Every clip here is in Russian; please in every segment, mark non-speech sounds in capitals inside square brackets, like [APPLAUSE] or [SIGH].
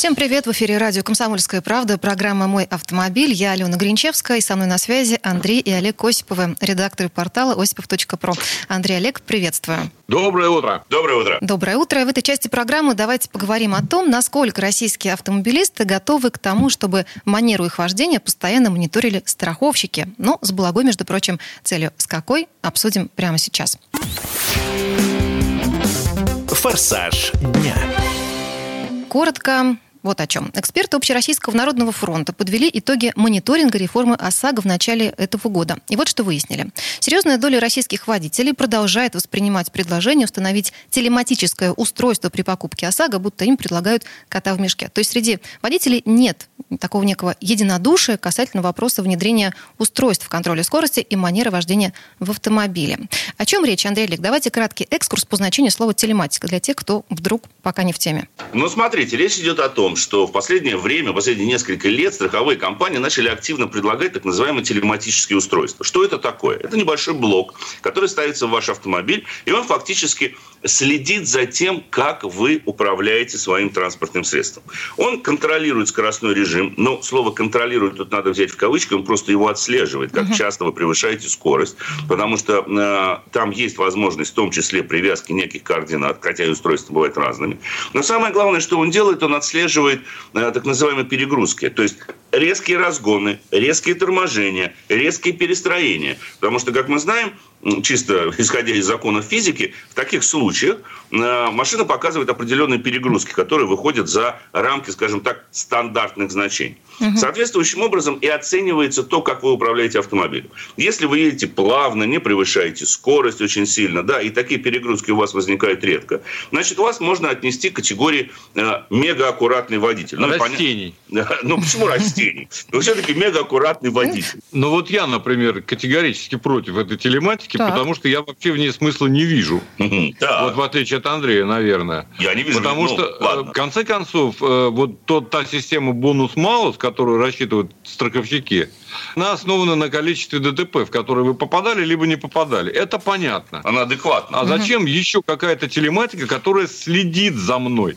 Всем привет! В эфире радио «Комсомольская правда», программа «Мой автомобиль». Я Алена Гринчевская, и со мной на связи Андрей и Олег Осиповы, редакторы портала осипов.про. Андрей, Олег, приветствую. Доброе утро. Доброе утро. Доброе утро. В этой части программы давайте поговорим о том, насколько российские автомобилисты готовы к тому, чтобы манеру их вождения постоянно мониторили страховщики. Но с благой, между прочим, целью. С какой? Обсудим прямо сейчас. «Форсаж дня». Коротко, вот о чем. Эксперты Общероссийского народного фронта подвели итоги мониторинга реформы ОСАГО в начале этого года. И вот что выяснили. Серьезная доля российских водителей продолжает воспринимать предложение установить телематическое устройство при покупке ОСАГО, будто им предлагают кота в мешке. То есть среди водителей нет такого некого единодушия касательно вопроса внедрения устройств контроля скорости и манеры вождения в автомобиле. О чем речь, Андрей Олег? Давайте краткий экскурс по значению слова телематика для тех, кто вдруг пока не в теме. Ну, смотрите, речь идет о том, что в последнее время, последние несколько лет страховые компании начали активно предлагать так называемые телематические устройства. Что это такое? Это небольшой блок, который ставится в ваш автомобиль, и он фактически следит за тем, как вы управляете своим транспортным средством. Он контролирует скоростной режим, но слово «контролирует» тут надо взять в кавычки, он просто его отслеживает, как часто вы превышаете скорость, потому что э, там есть возможность в том числе привязки неких координат, хотя и устройства бывают разными. Но самое главное, что он делает, он отслеживает э, так называемые перегрузки, то есть резкие разгоны, резкие торможения, резкие перестроения. Потому что, как мы знаем, чисто [LAUGHS] исходя из законов физики, в таких случаях э, машина показывает определенные перегрузки, которые выходят за рамки, скажем так, стандартных значений. Угу. Соответствующим образом и оценивается то, как вы управляете автомобилем. Если вы едете плавно, не превышаете скорость очень сильно, да, и такие перегрузки у вас возникают редко, значит, вас можно отнести к категории э, мегааккуратный водитель. Ну, растений. [LAUGHS] Ну, почему растений? Вы все-таки мегааккуратный водитель. Ну, вот я, например, категорически против этой телематики, Так. потому что я вообще в ней смысла не вижу. Да. Вот в отличие от Андрея, наверное. Я не вижу. Потому ну, что, э, ладно. в конце концов, э, вот тот, та система бонус-малус, которую рассчитывают страховщики, она основана на количестве ДТП, в которые вы попадали, либо не попадали. Это понятно. Она адекватна. А зачем еще какая-то телематика, которая следит за мной?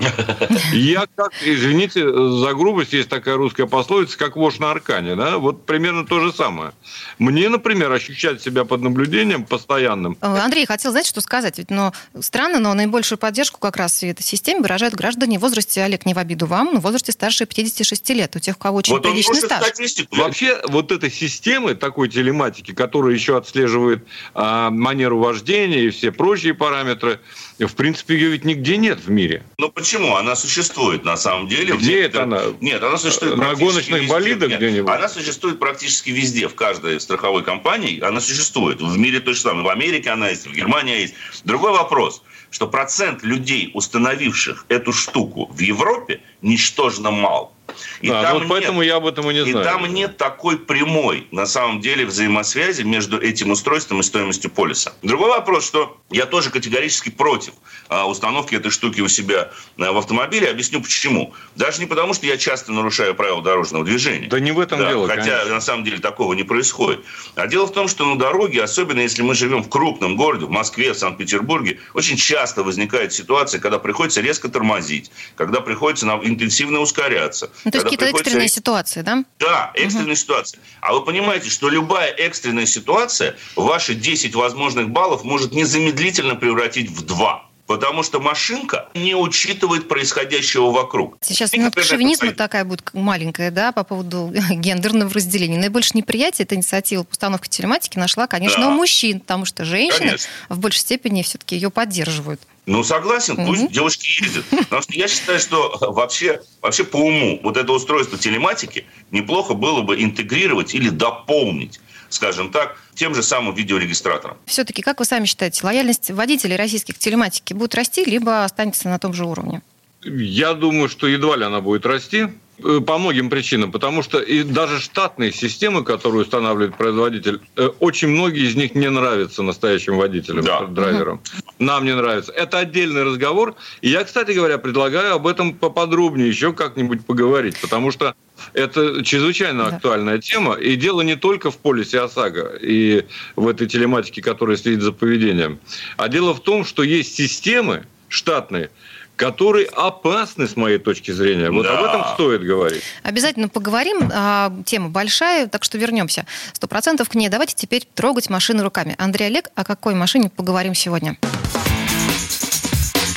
Я как, извините за грубость, есть такая русская пословица, как вошь на аркане, да? Вот примерно то же самое. Мне, например, ощущать себя под наблюдением постоянным, Э, Андрей, хотел, знаете, что сказать? Ведь, но странно, но наибольшую поддержку как раз в этой системе выражают граждане в возрасте, Олег, не в обиду вам, но в возрасте старше 56 лет. У тех, у кого очень Вот он приличный стаж. статистику. Вообще, вот этой системы, такой телематики, которая еще отслеживает а, манеру вождения и все прочие параметры, в принципе, ее ведь нигде нет в мире. Ну почему? Она существует на самом деле. Где это она? Нет, она существует На гоночных везде. болидах Нет, где-нибудь? Она существует практически везде, в каждой страховой компании. Она существует. В мире то же самое. В Америке она есть, в Германии есть. Другой вопрос, что процент людей, установивших эту штуку в Европе, ничтожно мал. И Да, там вот поэтому нет- я об этом и не и знаю. там нет такой прямой, на самом деле, взаимосвязи между этим устройством и стоимостью полиса. Другой вопрос, что я тоже категорически против а, установки этой штуки у себя а, в автомобиле. Объясню почему. Даже не потому, что я часто нарушаю правила дорожного движения. Да не в этом дело, Хотя, конечно. на самом деле, такого не происходит. А дело в том, что на дороге, особенно если мы живем в крупном городе, в Москве, в Санкт-Петербурге, очень часто возникает ситуация, когда приходится резко тормозить, когда приходится нам интенсивно ускоряться. Ну, то есть какие-то приходится экстренные ситуации, да? да, экстренная ситуация. А вы понимаете, что любая экстренная ситуация ваши 10 возможных баллов может незамедлительно превратить в 2. Потому что машинка не учитывает происходящего вокруг. Сейчас минутка шовинизма такая будет маленькая, да, по поводу [LAUGHS] гендерного разделения. Наибольшее неприятие эта инициатива по установке телематики нашла, конечно, Да. у мужчин, потому что женщины Конечно. в большей степени все-таки ее поддерживают. Ну, согласен, пусть девушки ездят. Потому что я считаю, что вообще, вообще по уму вот это устройство телематики неплохо было бы интегрировать или дополнить, скажем так, тем же самым видеорегистратором. Все-таки, как вы сами считаете, лояльность водителей российских к телематике будет расти, либо останется на том же уровне? Я думаю, что едва ли она будет расти. Э, по многим причинам, потому что и даже штатные системы, которые устанавливает производитель, э, очень многие из них не нравятся настоящим водителям, да. драйверам. Нам не нравится. Это отдельный разговор. И я, кстати говоря, предлагаю об этом поподробнее еще как-нибудь поговорить, потому что это чрезвычайно да. актуальная тема. И дело не только в полисе ОСАГО и в этой телематике, которая следит за поведением. А дело в том, что есть системы штатные, которые опасны с моей точки зрения. Вот да. об этом стоит говорить. Обязательно поговорим. А, тема большая, так что вернемся. Сто процентов к ней. Давайте теперь трогать машины руками. Андрей Олег, о какой машине поговорим сегодня?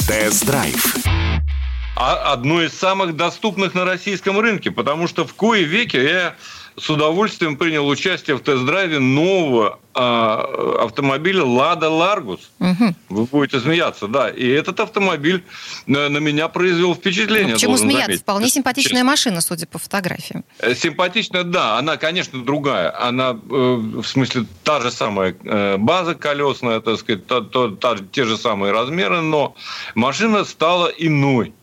Тест-драйв. А одно из самых доступных на российском рынке, потому что в кое веке я с удовольствием принял участие в тест-драйве нового э, автомобиля «Лада Ларгус». Угу. Вы будете смеяться, да. И этот автомобиль на, на меня произвел впечатление. Ну, почему смеяться? Заметить. Вполне симпатичная Честно. машина, судя по фотографиям. Э, симпатичная, да. Она, конечно, другая. Она, э, в смысле, та же самая э, база колесная, так сказать, та, та, та, те же самые размеры, но машина стала иной.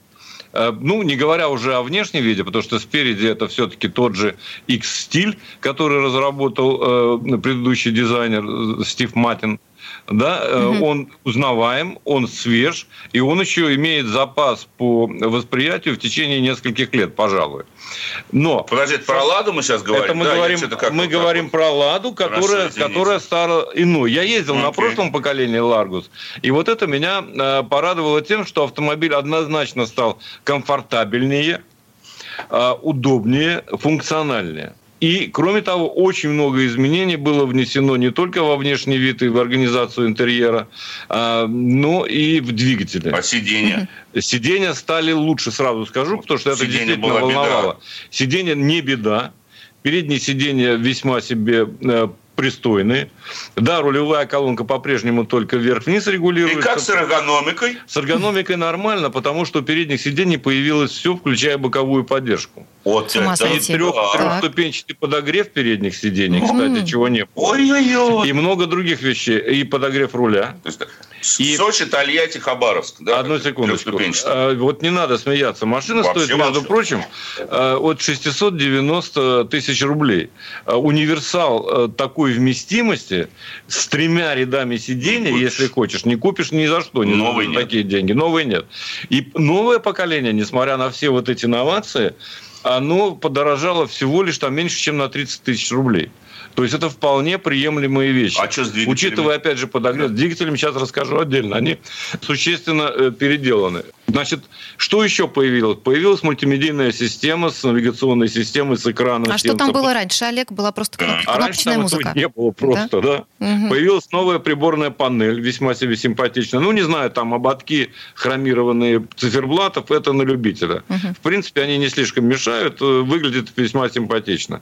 Э, ну, не говоря уже о внешнем виде, потому что спереди это все-таки тот же X-стиль, который разработал э, предыдущий дизайнер э, Стив Матин да, угу. он узнаваем, он свеж, и он еще имеет запас по восприятию в течение нескольких лет, пожалуй. Но подожди, про Ладу мы сейчас говорим. Это мы да, говорим, мы говорим про Ладу, которая, Хорошо, которая стала иной. Я ездил okay. на прошлом поколении Ларгус, и вот это меня э, порадовало тем, что автомобиль однозначно стал комфортабельнее, э, удобнее, функциональнее. И, кроме того, очень много изменений было внесено не только во внешний вид и в организацию интерьера, а, но и в двигатели. А сиденья? Сиденья стали лучше, сразу скажу, потому что это Сиденье действительно волновало. Беда. Сиденье не беда. Передние сиденья весьма себе э, пристойные. Да, рулевая колонка по-прежнему только вверх-вниз регулируется. И как с эргономикой? С эргономикой нормально, потому что у передних сидений появилось все, включая боковую поддержку. Вот С ума И трех, трехступенчатый подогрев передних сидений, кстати, чего не было. Ой-ой-ой. И много других вещей. И подогрев руля. И... Сочи, Тольятти, Хабаровск. Да? Одну секундочку. А, вот не надо смеяться. Машина Вообще стоит, между прочим, а, от 690 тысяч рублей. А, универсал такой вместимости с тремя рядами сидений, если хочешь, не купишь ни за что. Ни Новый за такие деньги. Новые нет. И новое поколение, несмотря на все вот эти новации, оно подорожало всего лишь там меньше, чем на 30 тысяч рублей. То есть это вполне приемлемые вещи. А что с двигателями? Учитывая, опять же, подогрев. С двигателями сейчас расскажу отдельно. Они существенно э, переделаны. Значит, что еще появилось? Появилась мультимедийная система с навигационной системой, с экраном. А что там было раньше, Олег? Была просто кнопочная а раньше там музыка. не было просто, да? да? Угу. Появилась новая приборная панель, весьма себе симпатичная. Ну, не знаю, там ободки хромированные циферблатов, это на любителя. Угу. В принципе, они не слишком мешают, э, выглядит весьма симпатично.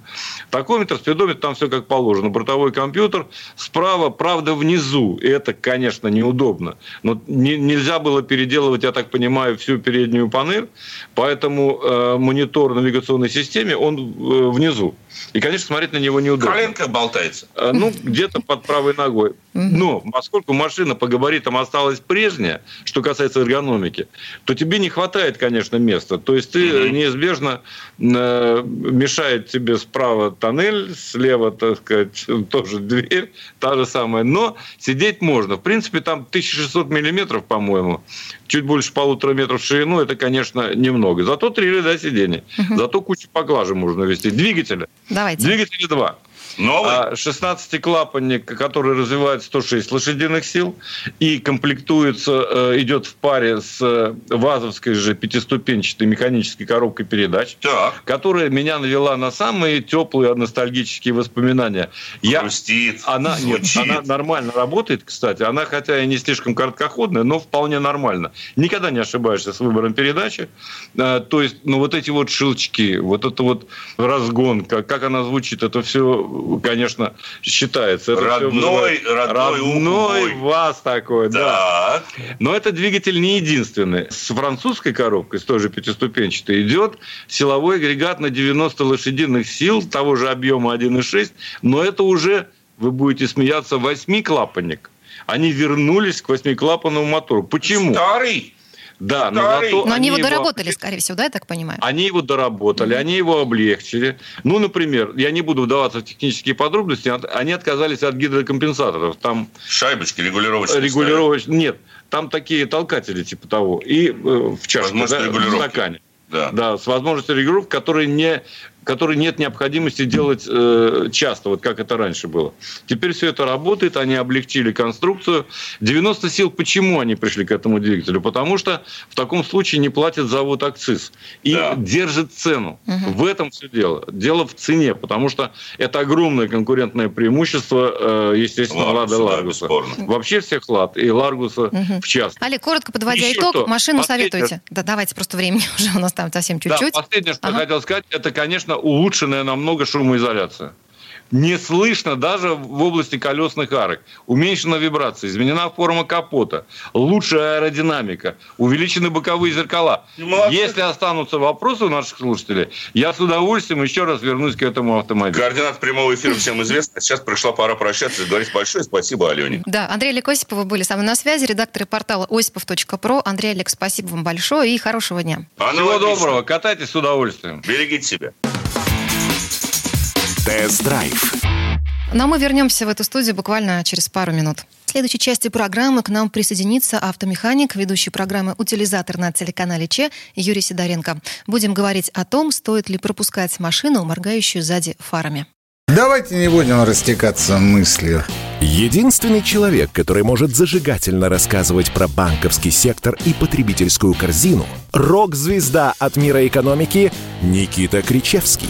Такометр, спидометр, там все как положено. Бортовой компьютер справа, правда, внизу. И это, конечно, неудобно. Но не, нельзя было переделывать, я так понимаю, снимаю всю переднюю панель, поэтому э, монитор навигационной системе, он э, внизу. И, конечно, смотреть на него неудобно. Коленка болтается. Э, ну, где-то под правой ногой. Но поскольку машина по габаритам осталась прежняя, что касается эргономики, то тебе не хватает, конечно, места. То есть ты неизбежно э, мешает тебе справа тоннель, слева, так сказать, тоже дверь, та же самая. Но сидеть можно. В принципе, там 1600 миллиметров, по-моему, чуть больше полутора метров в ширину, это, конечно, немного. Зато три ряда сидений. Зато кучу поглажи можно вести. Двигателя. Давайте. Двигателя два. Новый? 16-клапанник, а, который развивает 106 лошадиных сил и комплектуется, э, идет в паре с э, ВАЗовской же пятиступенчатой механической коробкой передач, так. которая меня навела на самые теплые ностальгические воспоминания. Я, Грустит, она, нет, она нормально работает, кстати. Она, хотя и не слишком короткоходная, но вполне нормально. Никогда не ошибаешься с выбором передачи. Э, то есть, ну, вот эти вот шилчки, вот это вот разгон, как, как она звучит, это все конечно, считается. Это родной, все родной, родной вас такой, да. да. Но это двигатель не единственный. С французской коробкой, с той же пятиступенчатой, идет силовой агрегат на 90 лошадиных сил, того же объема 1,6, но это уже, вы будете смеяться, восьмиклапанник. Они вернулись к восьмиклапанному мотору. Почему? Старый? Да, но, зато Но они его его- доработали, скорее всего, да, я так понимаю? Они его доработали, они его облегчили. Ну, например, я не буду вдаваться в технические подробности, от- они отказались от гидрокомпенсаторов. Там Шайбочки регулировочные. регулировать... Нет, там такие толкатели типа того. И э, в чашке, да, в стакане. Да. Да, с возможностью регулировки, которые не которые нет необходимости делать э, часто, вот как это раньше было. Теперь все это работает, они облегчили конструкцию. 90 сил, почему они пришли к этому двигателю? Потому что в таком случае не платит завод акциз и Да. держит цену. В этом все дело. Дело в цене, потому что это огромное конкурентное преимущество, э, естественно, Ларгуса, Лада да, Ларгуса. бесспорно. Вообще всех Лад и Ларгуса в частности. Олег, коротко подводя Еще итог, что? машину Последнее. советуете? Да, давайте, просто времени [LAUGHS] уже у нас там совсем чуть-чуть. Да, последнее, что Ага. я хотел сказать, это, конечно, улучшенная намного шумоизоляция. Не слышно даже в области колесных арок. Уменьшена вибрация, изменена форма капота, лучшая аэродинамика, увеличены боковые зеркала. Молодцы. Если останутся вопросы у наших слушателей, я с удовольствием еще раз вернусь к этому автомобилю. Координаты прямого эфира всем известны. А Сейчас пришла пора прощаться и говорить большое спасибо Алене. Да, Андрей Олег Осипов, вы были со мной на связи, редакторы портала осипов.про. Андрей Олег, спасибо вам большое и хорошего дня. Всего Аналогично. доброго, катайтесь с удовольствием. Берегите себя. Тест-драйв. Но мы вернемся в эту студию буквально через пару минут. В следующей части программы к нам присоединится автомеханик, ведущий программы «Утилизатор» на телеканале Че Юрий Сидоренко. Будем говорить о том, стоит ли пропускать машину, моргающую сзади фарами. Давайте не будем растекаться мыслью. Единственный человек, который может зажигательно рассказывать про банковский сектор и потребительскую корзину – рок-звезда от мира экономики Никита Кричевский.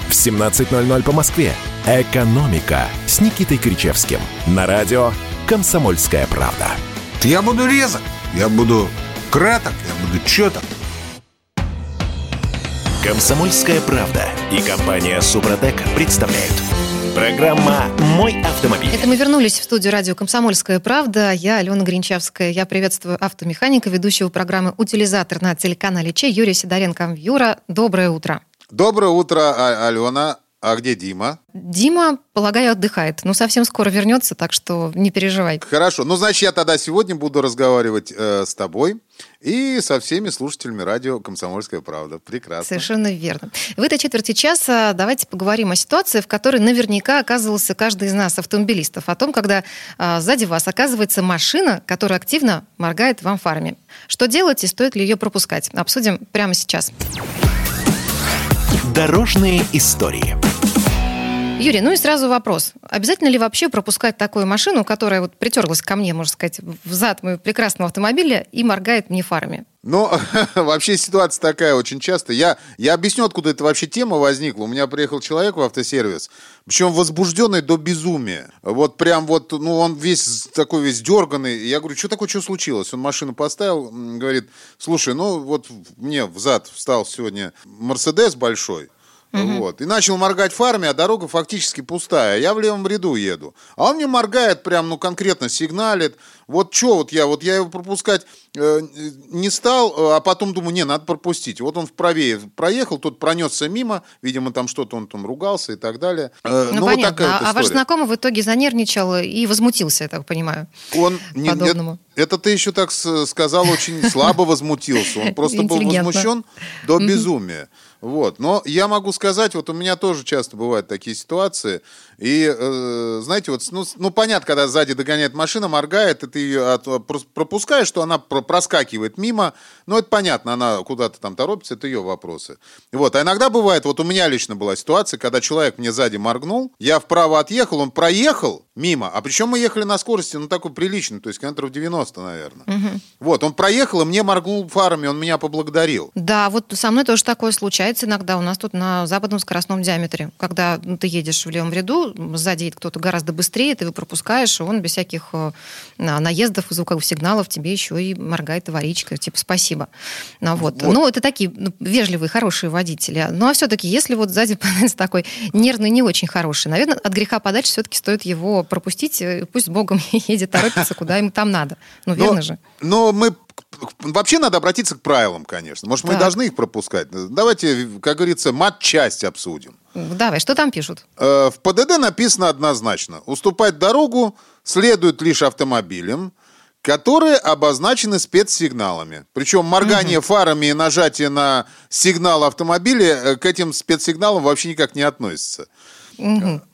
в 17.00 по Москве. «Экономика» с Никитой Кричевским. На радио «Комсомольская правда». Я буду резок, я буду краток, я буду четок. «Комсомольская правда» и компания «Супротек» представляют. Программа «Мой автомобиль». Это мы вернулись в студию радио «Комсомольская правда». Я Алена Гринчавская. Я приветствую автомеханика, ведущего программы «Утилизатор» на телеканале Че Юрия Сидоренко. Юра, доброе утро. Доброе утро, А- Алена. А где Дима? Дима, полагаю, отдыхает. Ну, совсем скоро вернется, так что не переживай. Хорошо. Ну, значит, я тогда сегодня буду разговаривать э, с тобой и со всеми слушателями радио «Комсомольская правда». Прекрасно. Совершенно верно. В этой четверти часа давайте поговорим о ситуации, в которой наверняка оказывался каждый из нас, автомобилистов, о том, когда а, сзади вас оказывается машина, которая активно моргает вам фарами. Что делать и стоит ли ее пропускать? Обсудим прямо сейчас. Дорожные истории. Юрий, ну и сразу вопрос. Обязательно ли вообще пропускать такую машину, которая вот притерлась ко мне, можно сказать, в зад моего прекрасного автомобиля и моргает мне фарами? Ну, [LAUGHS] вообще ситуация такая очень часто. Я, я объясню, откуда эта вообще тема возникла. У меня приехал человек в автосервис, причем возбужденный до безумия. Вот прям вот, ну, он весь такой весь дерганный. Я говорю, что такое, что случилось? Он машину поставил, говорит, слушай, ну, вот мне в зад встал сегодня Мерседес большой, Вот. И начал моргать фарами, а дорога фактически пустая. Я в левом ряду еду. А он мне моргает прям, ну, конкретно сигналит. Вот что вот я, вот я его пропускать э, не стал, э, а потом думаю, не, надо пропустить. Вот он вправее проехал, тот пронесся мимо, видимо, там что-то он там ругался и так далее. Э, Ну, вот понятно. такая вот а, а ваш знакомый в итоге занервничал и возмутился, я так понимаю. Он не- нет, подобному. это ты еще так сказал, очень слабо возмутился. Он просто был возмущен до безумия. Вот. Но я могу сказать, вот у меня тоже часто бывают такие ситуации. И, э, знаете, вот, ну, ну, понятно, когда сзади догоняет машина, моргает, и ты ее от- прос- пропускаешь, что она про- проскакивает мимо. Ну, это понятно, она куда-то там торопится, это ее вопросы. Вот. А иногда бывает, вот у меня лично была ситуация, когда человек мне сзади моргнул, я вправо отъехал, он проехал мимо, а причем мы ехали на скорости, ну, такой приличной, то есть километров 90. 90, наверное. Вот, он проехал, и мне моргнул фарами, он меня поблагодарил. Да, вот со мной тоже такое случается иногда. У нас тут на западном скоростном диаметре, когда ну, ты едешь в левом ряду, сзади едет кто-то гораздо быстрее, ты его пропускаешь, и он без всяких э, наездов и звуковых сигналов тебе еще и моргает аварийка, типа спасибо. Ну, вот. Вот. Ну, это такие ну, вежливые, хорошие водители. Ну, а все-таки, если вот сзади [LAUGHS] попадается такой нервный, не очень хороший, наверное, от греха подальше все-таки стоит его пропустить, э, пусть с Богом [LAUGHS] едет, торопится, куда ему там надо. Ну, Но- верно же? Но мы вообще надо обратиться к правилам, конечно. Может, мы Так. должны их пропускать. Давайте, как говорится, мат-часть обсудим. Давай, что там пишут? Э, В ПДД написано однозначно. Уступать дорогу следует лишь автомобилям, которые обозначены спецсигналами. Причем моргание фарами и нажатие на сигнал автомобиля э, к этим спецсигналам вообще никак не относится.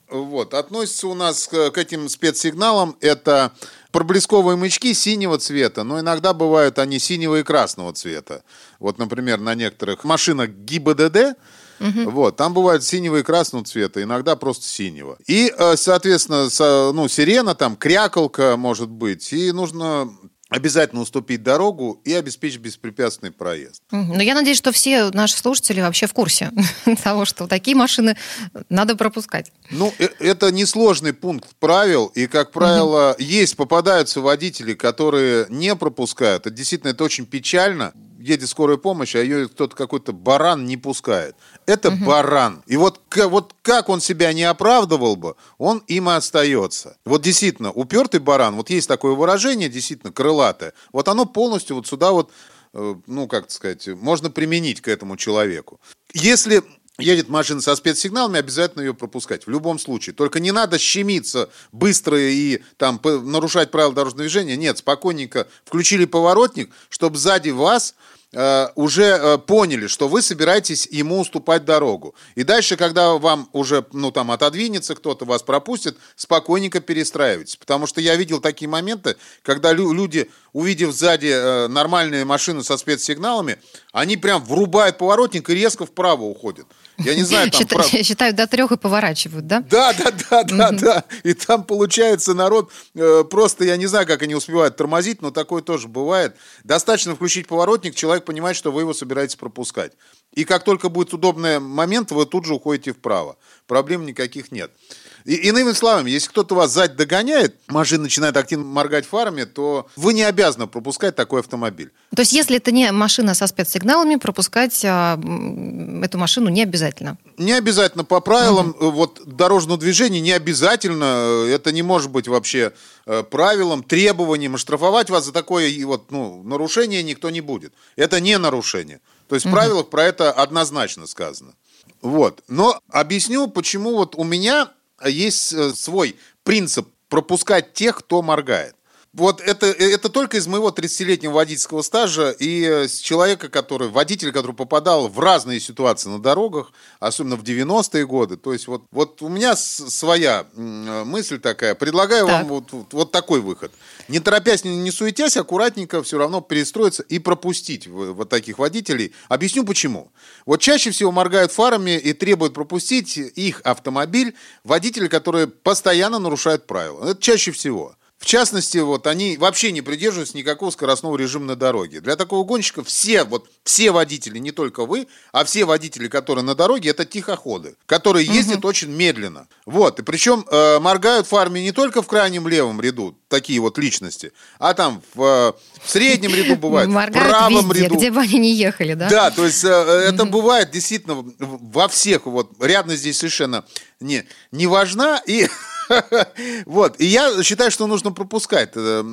Вот. Относится у нас к этим спецсигналам это проблесковые маячки синего цвета, но иногда бывают они синего и красного цвета. Вот, например, на некоторых машинах ГИБДД вот, там бывает синего и красного цвета, иногда просто синего. И, э, соответственно, со- ну, сирена, там, кряколка может быть, и нужно обязательно уступить дорогу и обеспечить беспрепятственный проезд. Но я надеюсь, что все наши слушатели вообще в курсе [LAUGHS] того, что такие машины надо пропускать. Ну, э- это несложный пункт правил, и, как правило, есть, попадаются водители, которые не пропускают. Это действительно, это очень печально. Едет скорая помощь, а ее кто-то какой-то баран не пускает. Это баран. И вот, вот как он себя не оправдывал бы, он им и остается. Вот действительно, упертый баран, вот есть такое выражение, действительно, крылатое, вот оно полностью вот сюда вот, э, ну, как сказать, можно применить к этому человеку. Если едет машина со спецсигналами, обязательно ее пропускать. В любом случае. Только не надо щемиться быстро и там нарушать правила дорожного движения. Нет, спокойненько включили поворотник, чтобы сзади вас уже э, поняли, что вы собираетесь ему уступать дорогу. И дальше, когда вам уже, ну, там, отодвинется кто-то, вас пропустит, спокойненько перестраивайтесь. Потому что я видел такие моменты, когда лю- люди, увидев сзади э, нормальные машины со спецсигналами, они прям врубают поворотник и резко вправо уходят. Я не знаю, там... Счита- прав- [LAUGHS] Считают до трех и поворачивают, да? да, да, да, да, да. И там получается народ э, просто, я не знаю, как они успевают тормозить, но такое тоже бывает. Достаточно включить поворотник, человек понимает, что вы его собираетесь пропускать. И как только будет удобный момент, вы тут же уходите вправо. Проблем никаких нет. И, иными словами, если кто-то вас сзади догоняет, машина начинает активно моргать фарами, то вы не обязаны пропускать такой автомобиль. То есть, если это не машина со спецсигналами, пропускать а, эту машину не обязательно. Не обязательно по правилам э, вот дорожного движения, не обязательно, э, это не может быть вообще э, правилом, требованием, и штрафовать вас за такое вот, ну, нарушение никто не будет. Это не нарушение. То есть в правилах про это однозначно сказано. Вот. Но объясню, почему вот у меня есть э, свой принцип пропускать тех, кто моргает. Вот это, это только из моего 30-летнего водительского стажа и э, с человека, который, водитель, который попадал в разные ситуации на дорогах, особенно в 90-е годы. То есть вот, вот у меня своя э, мысль такая. Предлагаю Так. вам вот, вот такой выход. Не торопясь, не, суетясь, аккуратненько все равно перестроиться и пропустить вот таких водителей. Объясню почему. Вот чаще всего моргают фарами и требуют пропустить их автомобиль водители, которые постоянно нарушают правила. Это чаще всего. В частности, вот они вообще не придерживаются никакого скоростного режима на дороге. Для такого гонщика все, вот все водители, не только вы, а все водители, которые на дороге, это тихоходы, которые ездят очень медленно. Вот, и причем э, моргают фарами не только в крайнем левом ряду, такие вот личности, а там в, э, в среднем ряду [LAUGHS] бывает, в Моргают правом везде, ряду. где бы они ни ехали, да? Да, то есть э, это бывает действительно в- во всех. Вот рядность здесь совершенно не, не важна. И [LAUGHS] [LAUGHS] вот. И я считаю, что нужно пропускать э,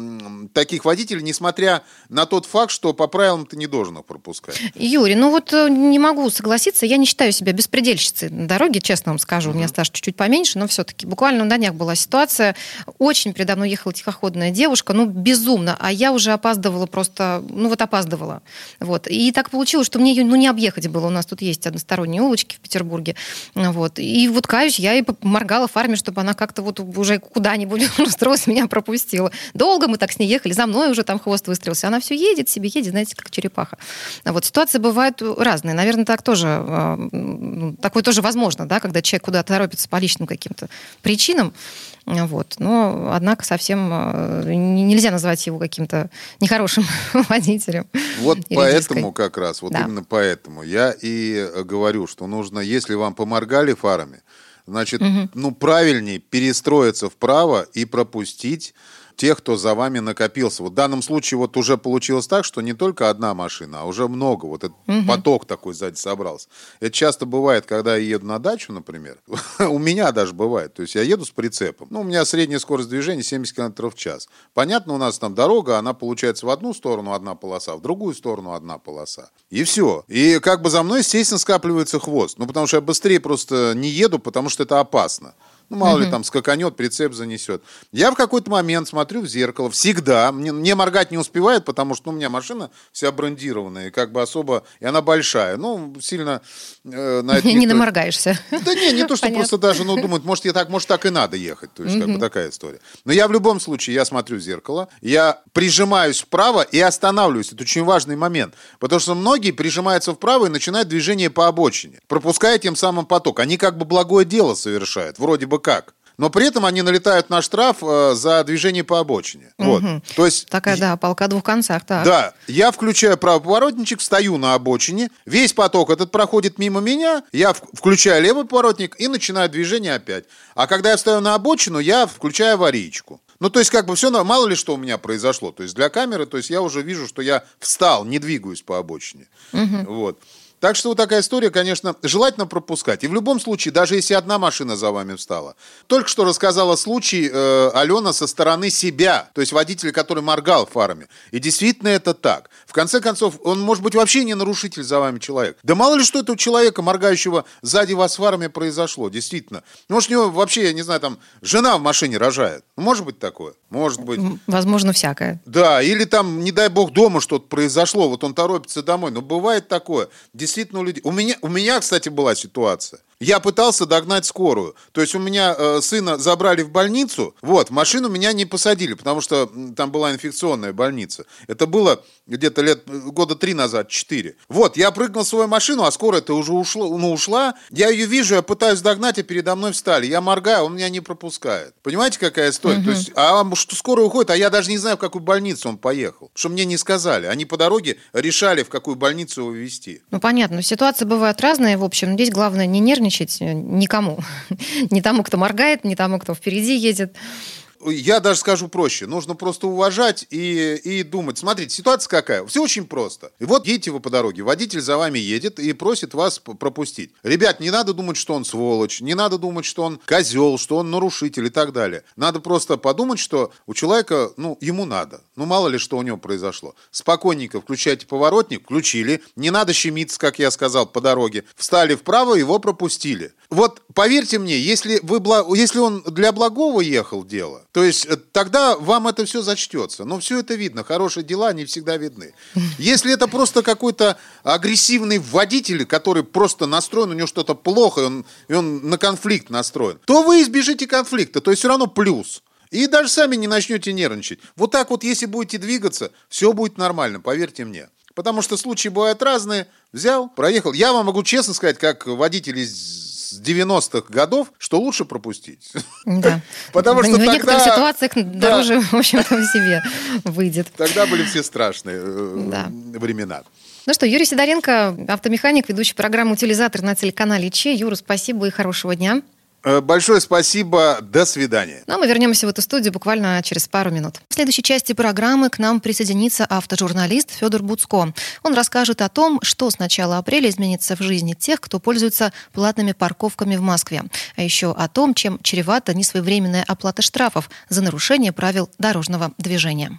таких водителей, несмотря на тот факт, что по правилам ты не должен их пропускать. Юрий, ну вот э, не могу согласиться. Я не считаю себя беспредельщицей на дороге, честно вам скажу. У меня стаж чуть-чуть поменьше, но все-таки. Буквально на днях была ситуация. Очень передо мной ехала тихоходная девушка, ну, безумно. А я уже опаздывала просто, ну, вот опаздывала. Вот. И так получилось, что мне ее, ну, не объехать было. У нас тут есть односторонние улочки в Петербурге. Вот. И вот, каюсь, я и моргала фарме, чтобы она как-то вот уже куда-нибудь [LAUGHS] устроилась, меня пропустила. Долго мы так с ней ехали, за мной уже там хвост выстроился. Она все едет себе, едет, знаете, как черепаха. А вот ситуации бывают разные. Наверное, так тоже, а, ну, такое тоже возможно, да, когда человек куда-то торопится по личным каким-то причинам. Вот. Но, однако, совсем а, нельзя назвать его каким-то нехорошим [LAUGHS] водителем. Вот поэтому как раз, вот да. именно поэтому я и говорю, что нужно, если вам поморгали фарами, значит, угу. ну, правильнее перестроиться вправо и пропустить тех, кто за вами накопился. Вот в данном случае вот уже получилось так, что не только одна машина, а уже много. Вот этот угу. поток такой сзади собрался. Это часто бывает, когда я еду на дачу, например. [LAUGHS] у меня даже бывает. То есть я еду с прицепом. Ну, у меня средняя скорость движения 70 км в час. Понятно, у нас там дорога, она получается в одну сторону одна полоса, в другую сторону одна полоса. И все. И как бы за мной, естественно, скапливается хвост. Ну, потому что я быстрее просто не еду, потому что это опасно. Ну, мало ли, там скаканет, прицеп занесет. Я в какой-то момент смотрю в зеркало, всегда, мне, мне моргать не успевает, потому что ну, у меня машина вся брендированная, и как бы особо, и она большая. Ну, сильно э, на это... [LAUGHS] Не никто... наморгаешься. Да не, не то, что просто даже, ну, думают, может, я так, может, так и надо ехать. То есть, как бы такая история. Но я в любом случае, я смотрю в зеркало, я прижимаюсь вправо и останавливаюсь. Это очень важный момент. Потому что многие прижимаются вправо и начинают движение по обочине, пропуская тем самым поток. Они как бы благое дело совершают. Вроде бы бы как. Но при этом они налетают на штраф э, за движение по обочине. Угу. Вот. То есть, Такая, да, полка двух концах. Так. Да, я включаю правый поворотничек, стою на обочине, весь поток этот проходит мимо меня, я включаю левый поворотник и начинаю движение опять. А когда я встаю на обочину, я включаю аварийку. Ну, то есть, как бы все, мало ли что у меня произошло. То есть, для камеры, то есть, я уже вижу, что я встал, не двигаюсь по обочине. Угу. Вот. Так что вот такая история, конечно, желательно пропускать. И в любом случае, даже если одна машина за вами встала. Только что рассказала случай э, Алена со стороны себя, то есть водитель, который моргал фарами. И действительно это так. В конце концов, он может быть вообще не нарушитель за вами человек. Да мало ли что это у человека, моргающего сзади вас фарами, произошло, действительно. Может, у него вообще, я не знаю, там, жена в машине рожает. Может быть такое? Может быть. Возможно, всякое. Да, или там, не дай бог, дома что-то произошло, вот он торопится домой. Но бывает такое. Действительно действительно у людей... У меня, у меня, кстати, была ситуация. Я пытался догнать скорую. То есть у меня э, сына забрали в больницу, вот, машину меня не посадили, потому что там была инфекционная больница. Это было где-то лет, года три назад, четыре. Вот, я прыгнул в свою машину, а скорая-то уже ушла, ну, ушла. Я ее вижу, я пытаюсь догнать, а передо мной встали. Я моргаю, он меня не пропускает. Понимаете, какая история? Угу. То есть, а что скорая уходит, а я даже не знаю, в какую больницу он поехал. Что мне не сказали. Они по дороге решали, в какую больницу его везти. Ну, понятно. Ситуации бывают разные. В общем, здесь главное не нервничать э, никому. [LAUGHS] не тому, кто моргает, не тому, кто впереди едет я даже скажу проще. Нужно просто уважать и, и думать. Смотрите, ситуация какая? Все очень просто. И вот едете вы по дороге, водитель за вами едет и просит вас пропустить. Ребят, не надо думать, что он сволочь, не надо думать, что он козел, что он нарушитель и так далее. Надо просто подумать, что у человека, ну, ему надо. Ну, мало ли, что у него произошло. Спокойненько включайте поворотник, включили. Не надо щемиться, как я сказал, по дороге. Встали вправо, его пропустили. Вот поверьте мне, если, вы, если он для благого ехал дело, то есть э, тогда вам это все зачтется. Но все это видно. Хорошие дела не всегда видны. Если это просто какой-то агрессивный водитель, который просто настроен, у него что-то плохо, и он, и он на конфликт настроен, то вы избежите конфликта. То есть все равно плюс. И даже сами не начнете нервничать. Вот так вот, если будете двигаться, все будет нормально, поверьте мне. Потому что случаи бывают разные. Взял, проехал. Я вам могу честно сказать, как водитель из с 90-х годов, что лучше пропустить. Да. [LAUGHS] Потому что в тогда... некоторых ситуациях дороже, в общем-то, себе выйдет. Тогда были все страшные э, времена. Ну что, Юрий Сидоренко, автомеханик, ведущий программу «Утилизатор» на телеканале ЧЕ. Юра, спасибо и хорошего дня. Э, большое спасибо. До свидания. Ну, а мы вернемся в эту студию буквально через пару минут. В следующей части программы к нам присоединится автожурналист Федор Буцко. Он расскажет о том, что с начала апреля изменится в жизни тех, кто пользуется платными парковками в Москве. А еще о том, чем чревата несвоевременная оплата штрафов за нарушение правил дорожного движения.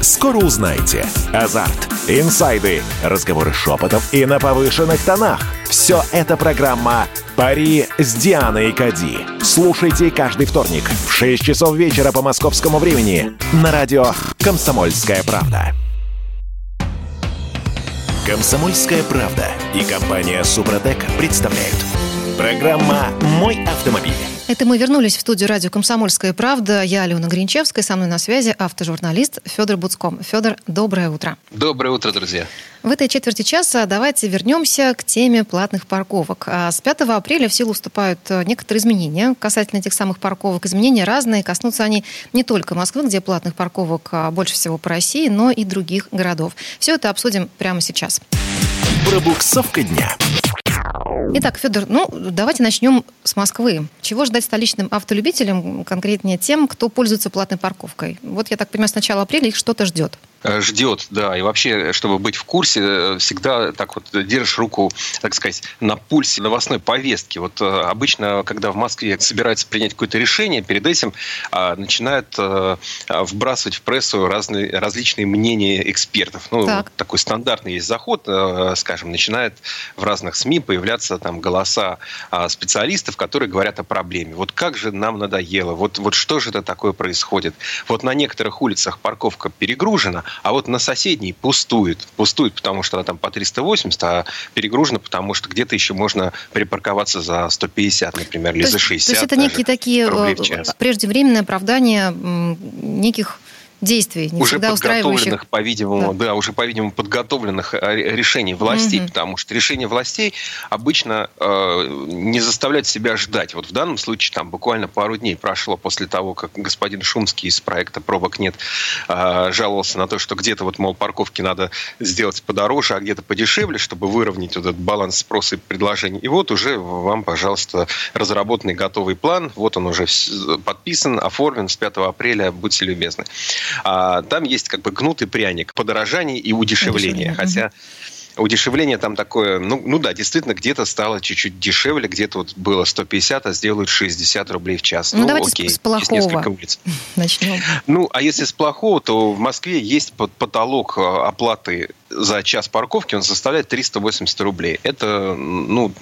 Скоро узнаете. Азарт, инсайды, разговоры шепотов и на повышенных тонах. Все это программа «Пари с Дианой Кади». Слушайте каждый вторник в 6 часов вечера по московскому времени на радио «Комсомольская правда». «Комсомольская правда» и компания «Супротек» представляют. Программа «Мой автомобиль». Это мы вернулись в студию радио «Комсомольская правда». Я Алена Гринчевская, со мной на связи автожурналист Федор Буцком. Федор, доброе утро. Доброе утро, друзья. В этой четверти часа давайте вернемся к теме платных парковок. А с 5 апреля в силу вступают э, некоторые изменения касательно этих самых парковок. Изменения разные, коснутся они не только Москвы, где платных парковок а, больше всего по России, но и других городов. Все это обсудим прямо сейчас. Пробуксовка дня. Итак, Федор, ну давайте начнем с Москвы. Чего ждать столичным автолюбителям, конкретнее тем, кто пользуется платной парковкой? Вот я так понимаю, с начала апреля их что-то ждет. Э, ждет, да. И вообще, чтобы быть в курсе, э, всегда так вот держишь руку, так сказать, на пульсе новостной повестки. Вот э, обычно, когда в Москве собираются принять какое-то решение, перед этим а, начинают вбрасывать в прессу разные, различные мнения экспертов. Ну, так. такой стандартный есть заход, скажем, начинает в разных СМИ появляться там голоса а, специалистов, которые говорят о проблеме. Вот как же нам надоело, вот, вот что же это такое происходит. Вот на некоторых улицах парковка перегружена, а вот на соседней пустует. Пустует, потому что она там по 380, а перегружена, потому что где-то еще можно припарковаться за 150, например, или то за 60. То есть это некие такие э, преждевременные оправдания неких действий, не уже всегда подготовленных, по-видимому, да. да, уже, по-видимому, подготовленных э, решений властей, угу. потому что решения властей обычно э, не заставляют себя ждать. Вот в данном случае там буквально пару дней прошло после того, как господин Шумский из проекта «Пробок нет» э, жаловался на то, что где-то вот, мол, парковки надо сделать подороже, а где-то подешевле, чтобы выровнять вот этот баланс спроса и предложений. И вот уже вам, пожалуйста, разработанный готовый план, вот он уже подписан, оформлен с 5 апреля, будьте любезны. А, там есть как бы гнутый пряник подорожание и удешевление. Хотя удешевление там такое, ну, ну да, действительно, где-то стало чуть-чуть дешевле, где-то вот было 150, а сделают 60 рублей в час. Ну, ну давайте окей, с плохого [LAUGHS] начнем. Ну, а если с плохого, то в Москве есть потолок э, оплаты за час парковки он составляет 380 рублей. Это, ну,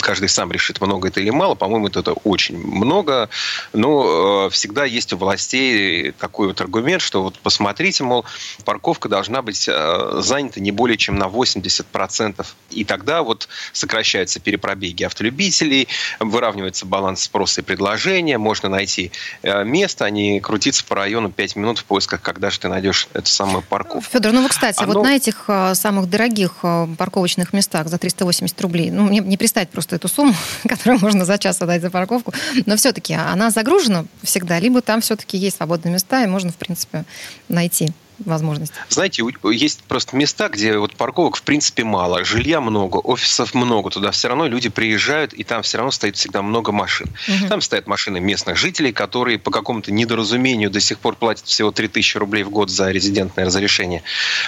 каждый сам решит, много это или мало. По-моему, это очень много. Но э, всегда есть у властей такой вот аргумент, что вот посмотрите, мол, парковка должна быть э, занята не более чем на 80%. И тогда вот сокращаются перепробеги автолюбителей, выравнивается баланс спроса и предложения, можно найти э, место, а не крутиться по району 5 минут в поисках, когда же ты найдешь эту самую парковку. Федор, ну вы, кстати, Оно... вот на этих этих э, самых дорогих э, парковочных местах за 380 рублей, ну, мне не представить просто эту сумму, [LAUGHS] которую можно за час отдать за парковку, но все-таки она загружена всегда, либо там все-таки есть свободные места, и можно, в принципе, найти возможность? Знаете, есть просто места, где вот парковок в принципе мало, жилья много, офисов много, туда все равно люди приезжают, и там все равно стоит всегда много машин. Угу. Там стоят машины местных жителей, которые по какому-то недоразумению до сих пор платят всего 3000 рублей в год за резидентное разрешение.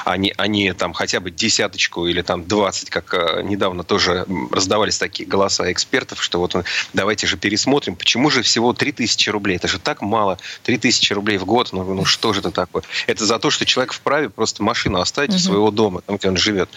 Они, они там хотя бы десяточку или там 20, как э, недавно тоже раздавались такие голоса экспертов, что вот давайте же пересмотрим, почему же всего 3000 рублей? Это же так мало. 3000 рублей в год, ну, ну что же это такое? Это за то, что что человек вправе просто машину оставить угу. у своего дома, там, где он живет.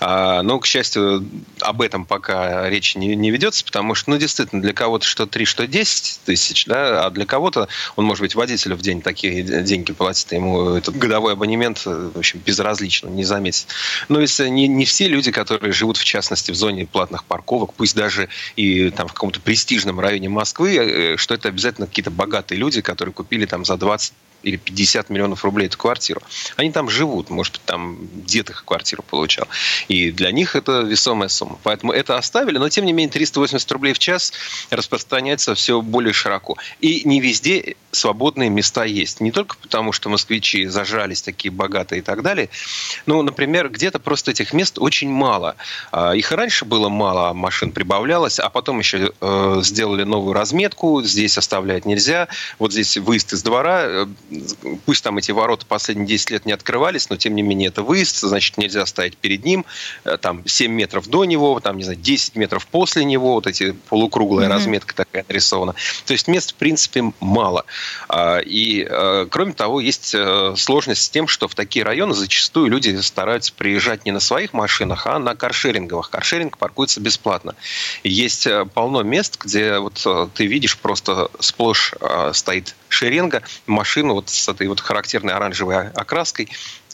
А, но, к счастью, об этом пока речи не, не ведется, потому что, ну, действительно, для кого-то что 3, что 10 тысяч, да, а для кого-то, он, может быть, водителю в день такие деньги платит, ему этот годовой абонемент, в общем, безразлично, не заметит. Но если не, не все люди, которые живут, в частности, в зоне платных парковок, пусть даже и там в каком-то престижном районе Москвы, э, что это обязательно какие-то богатые люди, которые купили там за 20 или 50 миллионов рублей эту квартиру. Они там живут, может быть, там дед их квартиру получал. И для них это весомая сумма. Поэтому это оставили, но тем не менее 380 рублей в час распространяется все более широко. И не везде свободные места есть. Не только потому, что москвичи зажрались такие богатые и так далее. Ну, например, где-то просто этих мест очень мало. А, их раньше было мало, а машин прибавлялось, а потом еще э, сделали новую разметку. Здесь оставлять нельзя. Вот здесь выезд из двора э, пусть там эти ворота последние 10 лет не открывались, но тем не менее это выезд, значит, нельзя стоять перед ним, э, там 7 метров до него, там, не знаю, 10 метров после него, вот эти полукруглая mm-hmm. разметка такая нарисована. То есть мест, в принципе, мало. А, и, э, кроме того, есть сложность с тем, что в такие районы зачастую люди стараются приезжать не на своих машинах, а на каршеринговых. Каршеринг паркуется бесплатно. Есть полно мест, где вот ты видишь просто сплошь стоит шеренга, машину вот с этой вот характерной оранжевой окраской,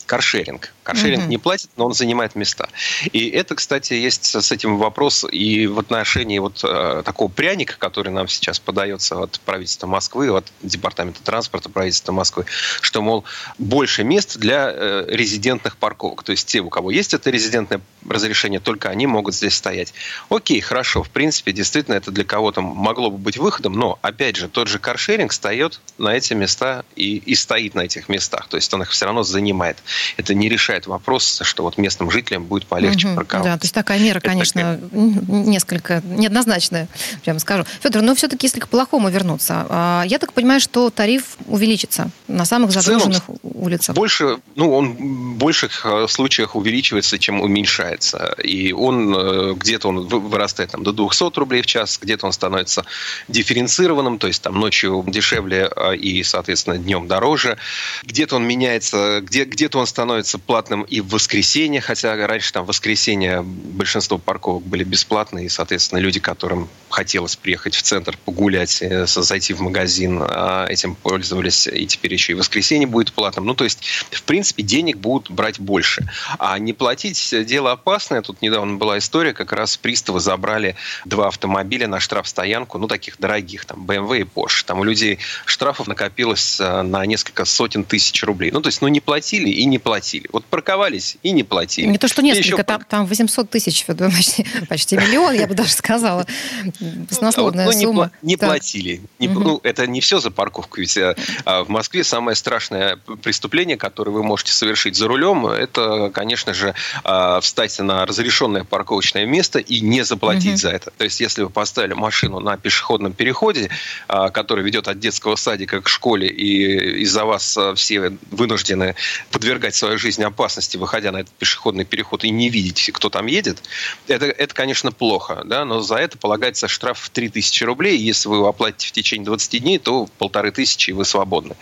каршеринг. Каршеринг угу. не платит, но он занимает места. И это, кстати, есть с этим вопрос и в отношении вот э, такого пряника, который нам сейчас подается от правительства Москвы, от Департамента транспорта правительства Москвы, что, мол, больше мест для э, резидентных парковок. То есть те, у кого есть это резидентное разрешение, только они могут здесь стоять. Окей, хорошо, в принципе, действительно, это для кого-то могло бы быть выходом, но, опять же, тот же каршеринг встает на эти места и, и стоит на этих местах. То есть он их все равно занимает. Это не решает вопрос, что вот местным жителям будет полегче угу, парковаться. Да, то есть такая мера, конечно, такая... несколько неоднозначная, прямо скажу. Федор, но все-таки, если к плохому вернуться, а, я так понимаю, что тариф увеличится на самых загруженных целом, улицах. Больше, ну, он в больших э, случаях увеличивается, чем уменьшается. И он э, где-то он вырастает там, до 200 рублей в час, где-то он становится дифференцированным, то есть там ночью дешевле а, и, соответственно, днем дороже. Где-то он меняется, где, где-то он становится платным и в воскресенье, хотя раньше там в воскресенье большинство парковок были бесплатные, и, соответственно, люди, которым хотелось приехать в центр погулять, э, зайти в магазин, а, этим пользовались, и теперь еще и воскресенье будет платным. Ну, то есть, в принципе, денег будут брать больше. А не платить – дело опасное. Тут недавно была история, как раз приставы забрали два автомобиля на штрафстоянку, ну, таких дорогих, там, BMW и Porsche. Там у людей штрафов накопилось э, на несколько сотен тысяч рублей. Ну, то есть, ну, не платили и не платили. Вот парковались и не платили. Не то, что несколько, еще... там, там 800 тысяч, почти, почти миллион, я бы даже сказала. Баснословная ну, сумма. Не, не платили. Не, угу. ну, это не все за парковку. Ведь а, а, в Москве самое страшное преступление, которое вы можете совершить за рулем, это, конечно же, а, встать на разрешенное парковочное место и не заплатить угу. за это. То есть, если вы поставили машину на пешеходном переходе, а, который ведет от детского садика к школе, и из-за вас а, все вынуждены подвергать свою жизнь опасности, выходя на этот пешеходный переход и не видеть, кто там едет, это, это конечно, плохо. Да? Но за это полагается штраф в 3000 рублей. Если вы его оплатите в течение 20 дней, то полторы тысячи, и вы свободны.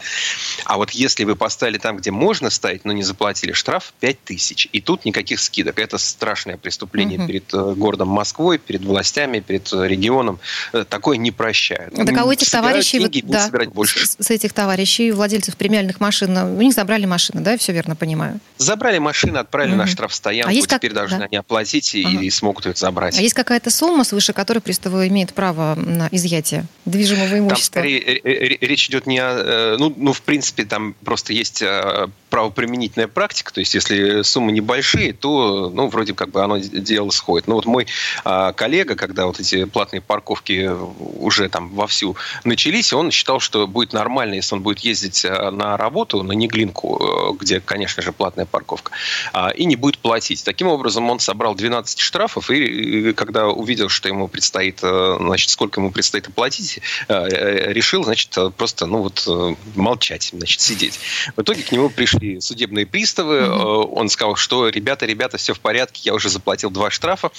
А вот если вы поставили там, где можно ставить, но не заплатили штраф, 5000. И тут никаких скидок. Это страшное преступление угу. перед э, городом Москвой, перед властями, перед э, регионом. Э, такое не прощают. Так а у этих товарищей... Деньги, да, собирать больше. С, с этих товарищей, владельцев премиальных машин, у них забрали машины, да, все верно понимаю? Забрали машины, отправили угу. на штрафстоянку, а есть теперь как... должны да. они оплатить и, ага. и смогут их забрать. А есть какая-то сумма, свыше которой приставы имеют право на изъятие движимого имущества? Там скорее речь идет не о... Ну, ну, в принципе, там просто есть правоприменительная практика, то есть если суммы небольшие, то, ну, вроде как бы оно дело сходит. Но вот мой а, коллега, когда вот эти платные парковки уже там вовсю начались, он считал, что будет нормально, если он будет ездить на работу, на Неглинку, где, конечно же, платная парковка, а, и не будет платить. Таким образом, он собрал 12 штрафов, и когда увидел, что ему предстоит, э, значит, сколько ему предстоит оплатить, э, решил, значит, просто, ну вот, э, молчать, значит, сидеть. В итоге к нему пришли судебные приставы, mm-hmm. он сказал, что, ребята, ребята, все в порядке, я уже заплатил два штрафа,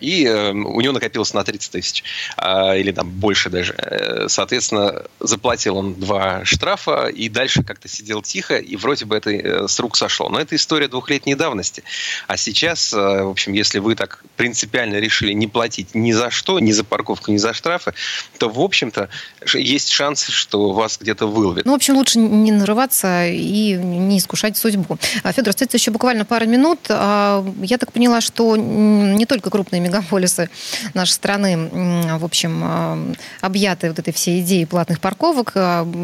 и у него накопилось на 30 тысяч, или там больше даже. Соответственно, заплатил он два штрафа, и дальше как-то сидел тихо, и вроде бы это с рук сошло. Но это история двухлетней давности. А сейчас, в общем, если вы так принципиально решили не платить ни за что, ни за парковку, ни за штрафы, то, в общем-то, есть шанс, что вас где-то выловят. Ну, в общем, лучше не нарываться и не искушать судьбу. А, Федор, остается еще буквально пару минут. А, я так поняла, что не только крупные мегаполисы нашей страны, в общем, а, объяты вот этой всей идеей платных парковок.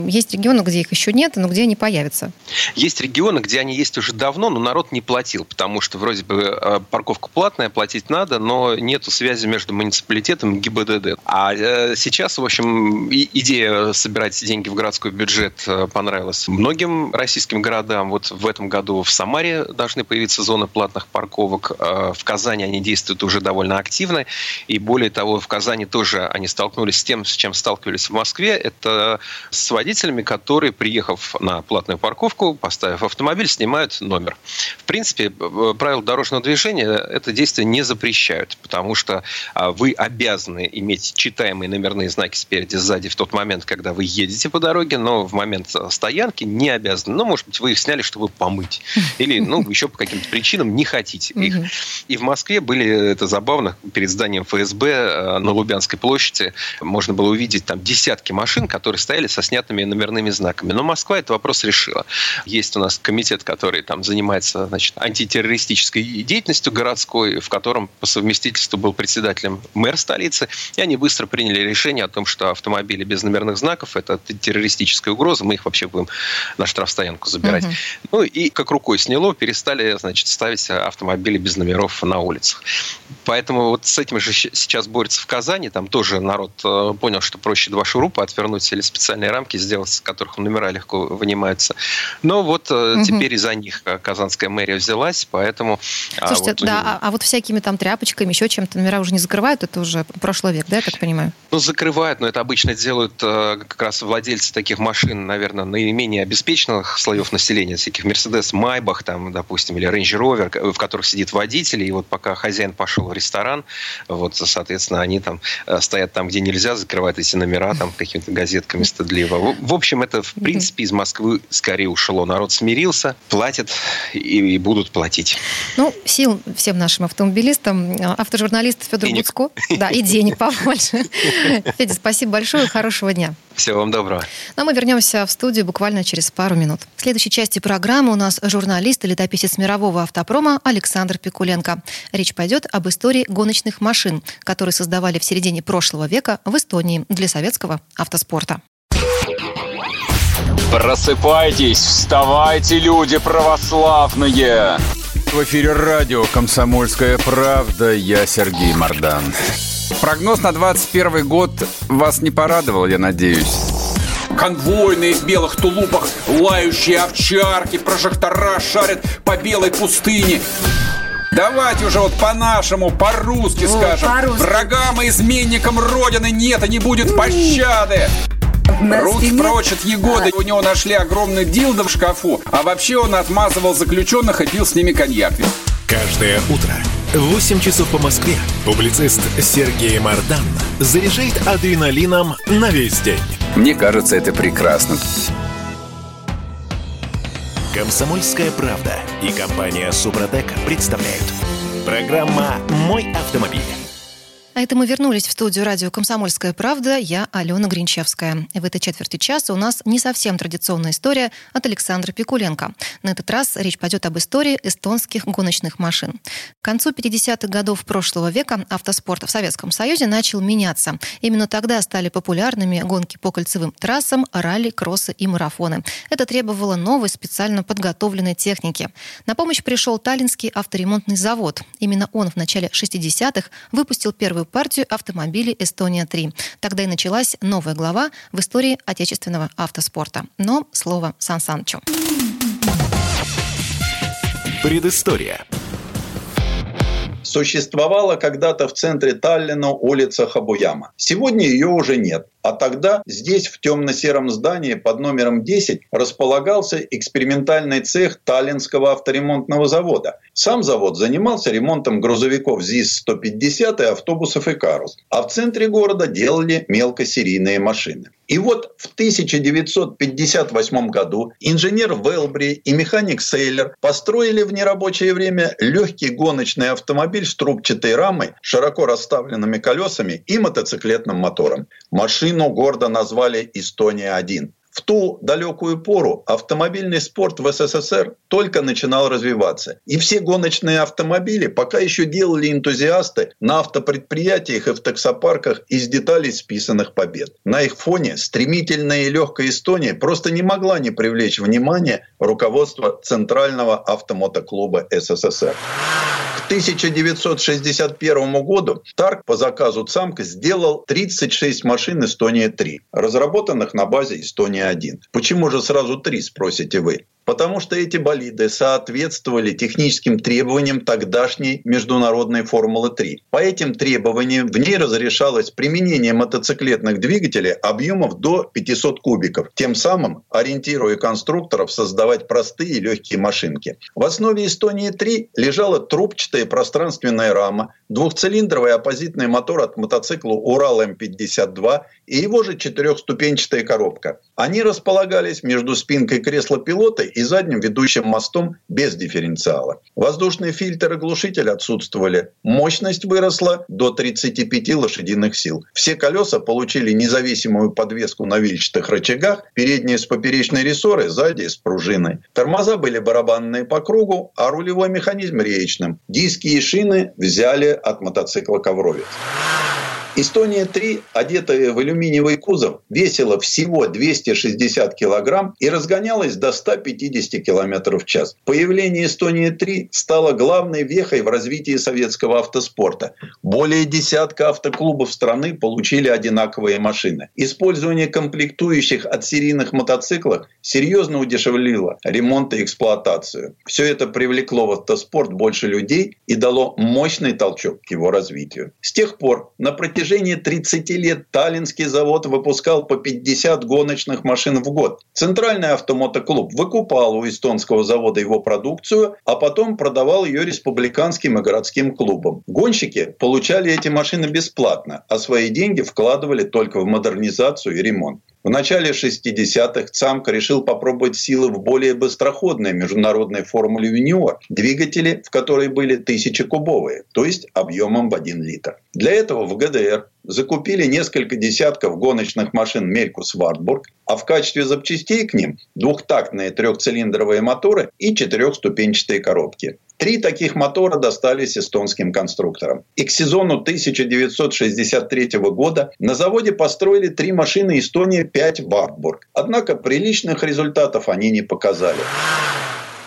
Есть регионы, где их еще нет, но где они появятся. Есть регионы, где они есть уже давно, но народ не платил, потому что вроде бы парковка платная, платить надо, но нету связи между муниципалитетом и ГИБДД. А э, сейчас, в общем, идея собирать деньги в городской бюджет э, понравилась многим российским городам. Вот в этом году в Самаре должны появиться зоны платных парковок. В Казани они действуют уже довольно активно. И более того, в Казани тоже они столкнулись с тем, с чем сталкивались в Москве. Это с водителями, которые, приехав на платную парковку, поставив автомобиль, снимают номер. В принципе, э, правила дорожного движения это действие не запрещают, потому что а, вы обязаны иметь читаемые номерные знаки спереди, сзади в тот момент, когда вы едете по дороге, но в момент э, стоянки не обязаны. Ну, может быть, вы их сняли, чтобы помыть. [LAUGHS] Или, ну, еще по каким-то причинам не хотите их. И в Москве были, это забавно, перед зданием ФСБ э, на Лубянской площади можно было увидеть там десятки машин, которые стояли со снятыми номерными знаками. Но Москва этот вопрос решила. Есть у нас комитет, который там занимается значит, антитеррористической деятельностью городской, в котором по совместительству был председателем мэр столицы. И они быстро приняли решение о том, что автомобили без номерных знаков – это террористическая угроза, мы их вообще будем на штрафстоянку забирать. Угу. Ну и как рукой сняло, перестали значит, ставить автомобили без номеров на улицах. Поэтому вот с этим же сейчас борется в Казани. Там тоже народ э, понял, что проще два шурупа отвернуть или специальные рамки сделать, с которых номера легко вынимаются. Но вот угу. теперь из-за них Казанская мэрия взялась, поэтому... А, Слушайте, вот, да, а, а вот всякими там тряпочками, еще чем-то номера уже не закрывают, это уже прошлый век, да, я так понимаю? Ну, закрывают, но это обычно делают э, как раз владельцы таких машин, наверное, наименее обеспеченных слоев населения, всяких Мерседес, Майбах, там, допустим, или Рейндж Ровер, в которых сидит водитель, и вот пока хозяин пошел в ресторан, вот, соответственно, они там э, стоят там, где нельзя, закрывают эти номера там какими-то газетками стыдливо. В общем, это, в принципе, из Москвы скорее ушло. Народ смирился, платят и, и будут платить. Ну, сил всем нашим автомобилистам. Автожурналист Федор денег. Буцко. Да, и денег [LAUGHS] побольше. Федя, спасибо большое, хорошего дня. Всего вам доброго. Ну, а мы вернемся в студию буквально через пару минут. В следующей части программы у нас журналист и летописец мирового автопрома Александр Пикуленко. Речь пойдет об истории гоночных машин, которые создавали в середине прошлого века в Эстонии для советского автоспорта. Просыпайтесь, вставайте, люди православные! В эфире радио «Комсомольская правда». Я Сергей Мордан. Прогноз на 21 год вас не порадовал, я надеюсь. Конвойные в белых тулупах, лающие овчарки, прожектора шарят по белой пустыне. Давайте уже вот по-нашему, по-русски скажем. По Врагам и изменникам Родины нет и не будет пощады. Руки прочь от Егоды. У него нашли огромный дилдо в шкафу. А вообще он отмазывал заключенных и пил с ними коньяк. Каждое утро 8 часов по Москве публицист Сергей Мардан заряжает адреналином на весь день. Мне кажется, это прекрасно. Комсомольская правда и компания Супротек представляют. Программа «Мой автомобиль». А это мы вернулись в студию радио «Комсомольская правда». Я Алена Гринчевская. В этой четверти часа у нас не совсем традиционная история от Александра Пикуленко. На этот раз речь пойдет об истории эстонских гоночных машин. К концу 50-х годов прошлого века автоспорт в Советском Союзе начал меняться. Именно тогда стали популярными гонки по кольцевым трассам, ралли, кроссы и марафоны. Это требовало новой специально подготовленной техники. На помощь пришел Таллинский авторемонтный завод. Именно он в начале 60-х выпустил первую партию автомобилей «Эстония-3». Тогда и началась новая глава в истории отечественного автоспорта. Но слово Сан Санычу. Предыстория. Существовала когда-то в центре Таллина улица Хабуяма. Сегодня ее уже нет. А тогда здесь, в темно-сером здании под номером 10, располагался экспериментальный цех Таллинского авторемонтного завода. Сам завод занимался ремонтом грузовиков ЗИС-150 и автобусов «Икарус». А в центре города делали мелкосерийные машины. И вот в 1958 году инженер Велбри и механик Сейлер построили в нерабочее время легкий гоночный автомобиль с трубчатой рамой, широко расставленными колесами и мотоциклетным мотором. Машину гордо назвали «Эстония-1». В ту далекую пору автомобильный спорт в СССР только начинал развиваться. И все гоночные автомобили пока еще делали энтузиасты на автопредприятиях и в таксопарках из деталей списанных побед. На их фоне стремительная и легкая Эстония просто не могла не привлечь внимание руководства Центрального автомотоклуба СССР. К 1961 году Тарк по заказу ЦАМК сделал 36 машин Эстония-3, разработанных на базе Эстония-1. Почему же сразу три, спросите вы? Потому что эти болиды соответствовали техническим требованиям тогдашней международной Формулы-3. По этим требованиям в ней разрешалось применение мотоциклетных двигателей объемов до 500 кубиков, тем самым ориентируя конструкторов создавать простые и легкие машинки. В основе Эстонии-3 лежала трубчатая пространственная рама, двухцилиндровый оппозитный мотор от мотоцикла Урал М52 и его же четырехступенчатая коробка. Они располагались между спинкой кресла пилота и задним ведущим мостом без дифференциала. Воздушный фильтр и глушитель отсутствовали. Мощность выросла до 35 лошадиных сил. Все колеса получили независимую подвеску на вильчатых рычагах, передние с поперечной рессорой, задние с пружиной. Тормоза были барабанные по кругу, а рулевой механизм реечным. Диски и шины взяли от мотоцикла «Ковровец». Эстония-3, одетая в алюминиевый кузов, весила всего 260 килограмм и разгонялась до 150 километров в час. Появление Эстонии-3 стало главной вехой в развитии советского автоспорта. Более десятка автоклубов страны получили одинаковые машины. Использование комплектующих от серийных мотоциклов серьезно удешевлило ремонт и эксплуатацию. Все это привлекло в автоспорт больше людей и дало мощный толчок к его развитию. С тех пор на протяжении протяжении 30 лет Таллинский завод выпускал по 50 гоночных машин в год. Центральный автомотоклуб выкупал у эстонского завода его продукцию, а потом продавал ее республиканским и городским клубам. Гонщики получали эти машины бесплатно, а свои деньги вкладывали только в модернизацию и ремонт. В начале 60-х ЦАМК решил попробовать силы в более быстроходной международной формуле «Юниор», двигатели в которой были тысячекубовые, то есть объемом в 1 литр. Для этого в ГДР закупили несколько десятков гоночных машин «Мелькус Вартбург», а в качестве запчастей к ним двухтактные трехцилиндровые моторы и четырехступенчатые коробки. Три таких мотора достались эстонским конструкторам. И к сезону 1963 года на заводе построили три машины Эстония-5 Вартбург. Однако приличных результатов они не показали.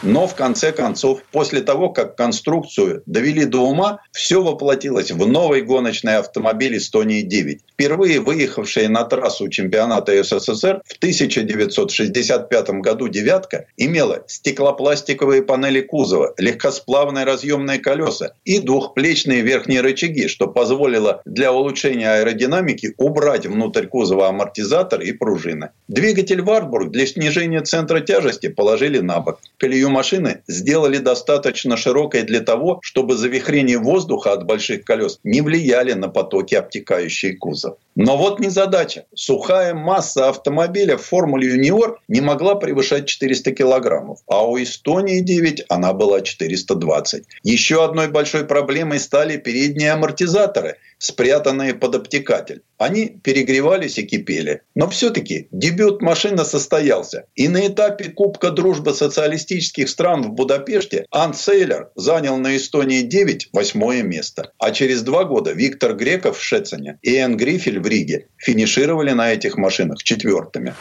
Но в конце концов, после того, как конструкцию довели до ума, все воплотилось в новый гоночный автомобиль Эстонии-9. Впервые выехавшая на трассу чемпионата СССР в 1965 году «девятка» имела стеклопластиковые панели кузова, легкосплавные разъемные колеса и двухплечные верхние рычаги, что позволило для улучшения аэродинамики убрать внутрь кузова амортизатор и пружины. Двигатель «Варбург» для снижения центра тяжести положили на бок. Колею машины сделали достаточно широкой для того, чтобы завихрение воздуха от больших колес не влияли на потоки, обтекающие кузов. Но вот не задача. Сухая масса автомобиля в формуле «Юниор» не могла превышать 400 килограммов, а у «Эстонии 9» она была 420. Еще одной большой проблемой стали передние амортизаторы – спрятанные под обтекатель. Они перегревались и кипели. Но все-таки дебют машины состоялся. И на этапе Кубка дружбы социалистических стран в Будапеште Ан Сейлер занял на Эстонии 9 восьмое место. А через два года Виктор Греков в Шецене и Эн Грифель в Риге финишировали на этих машинах четвертыми.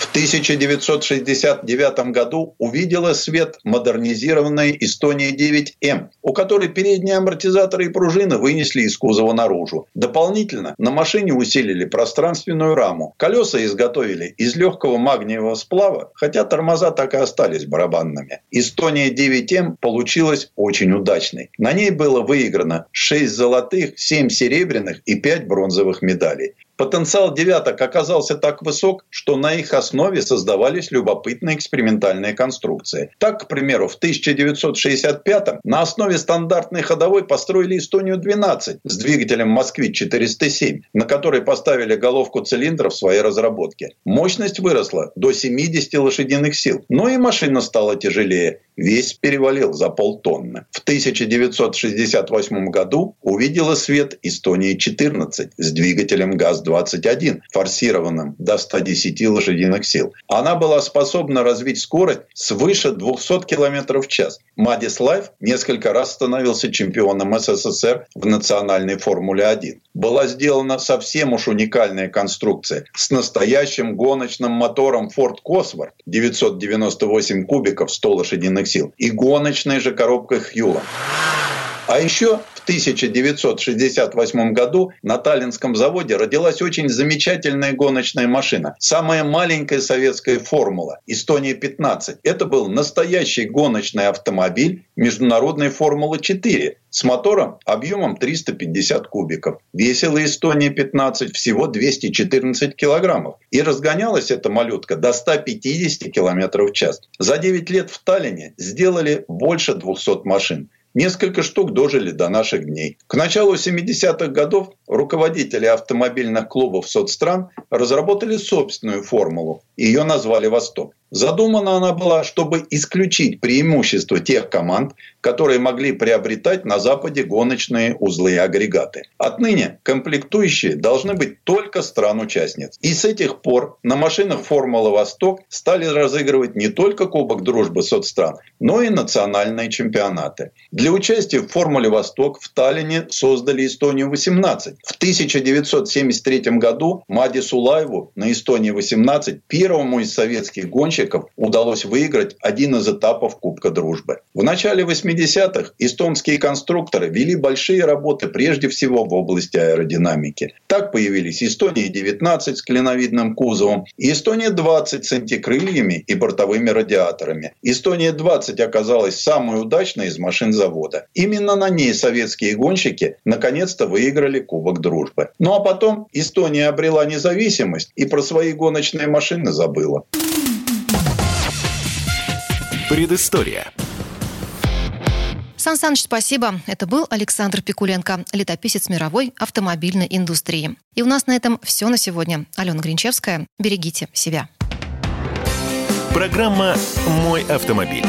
В 1969 году увидела свет модернизированная Эстония 9М, у которой передние амортизаторы и пружины вынесли из кузова наружу. Дополнительно на машине усилили пространственную раму. Колеса изготовили из легкого магниевого сплава, хотя тормоза так и остались барабанными. Эстония 9М получилась очень удачной. На ней было выиграно 6 золотых, 7 серебряных и 5 бронзовых медалей. Потенциал девяток оказался так высок, что на их основе создавались любопытные экспериментальные конструкции. Так, к примеру, в 1965 на основе стандартной ходовой построили Эстонию-12 с двигателем «Москвич-407», на который поставили головку цилиндров в своей разработке. Мощность выросла до 70 лошадиных сил, но и машина стала тяжелее весь перевалил за полтонны. В 1968 году увидела свет Эстония-14 с двигателем ГАЗ-21, форсированным до 110 лошадиных сил. Она была способна развить скорость свыше 200 км в час. Мадис Лайв несколько раз становился чемпионом СССР в национальной Формуле-1. Была сделана совсем уж уникальная конструкция с настоящим гоночным мотором Ford Cosworth 998 кубиков 100 лошадиных сил и гоночной же коробкой Хьюла. А еще в 1968 году на Таллинском заводе родилась очень замечательная гоночная машина. Самая маленькая советская формула «Эстония-15». Это был настоящий гоночный автомобиль международной «Формулы-4» с мотором объемом 350 кубиков. Весила «Эстония-15» всего 214 килограммов. И разгонялась эта малютка до 150 километров в час. За 9 лет в Таллине сделали больше 200 машин. Несколько штук дожили до наших дней. К началу 70-х годов руководители автомобильных клубов соцстран разработали собственную формулу. Ее назвали «Восток». Задумана она была, чтобы исключить преимущество тех команд, которые могли приобретать на Западе гоночные узлы и агрегаты. Отныне комплектующие должны быть только стран-участниц. И с этих пор на машинах «Формула Восток» стали разыгрывать не только Кубок дружбы соцстран, но и национальные чемпионаты. Для участия в «Формуле Восток» в Таллине создали «Эстонию-18». В 1973 году Мади Сулаеву на «Эстонии-18» первому из советских гонщиков гонщиков удалось выиграть один из этапов Кубка Дружбы. В начале 80-х эстонские конструкторы вели большие работы прежде всего в области аэродинамики. Так появились Эстония-19 с клиновидным кузовом и Эстония-20 с антикрыльями и бортовыми радиаторами. Эстония-20 оказалась самой удачной из машин завода. Именно на ней советские гонщики наконец-то выиграли Кубок Дружбы. Ну а потом Эстония обрела независимость и про свои гоночные машины забыла. Предыстория. Сан Саныч, спасибо. Это был Александр Пикуленко, летописец мировой автомобильной индустрии. И у нас на этом все на сегодня. Алена Гринчевская. Берегите себя. Программа «Мой автомобиль».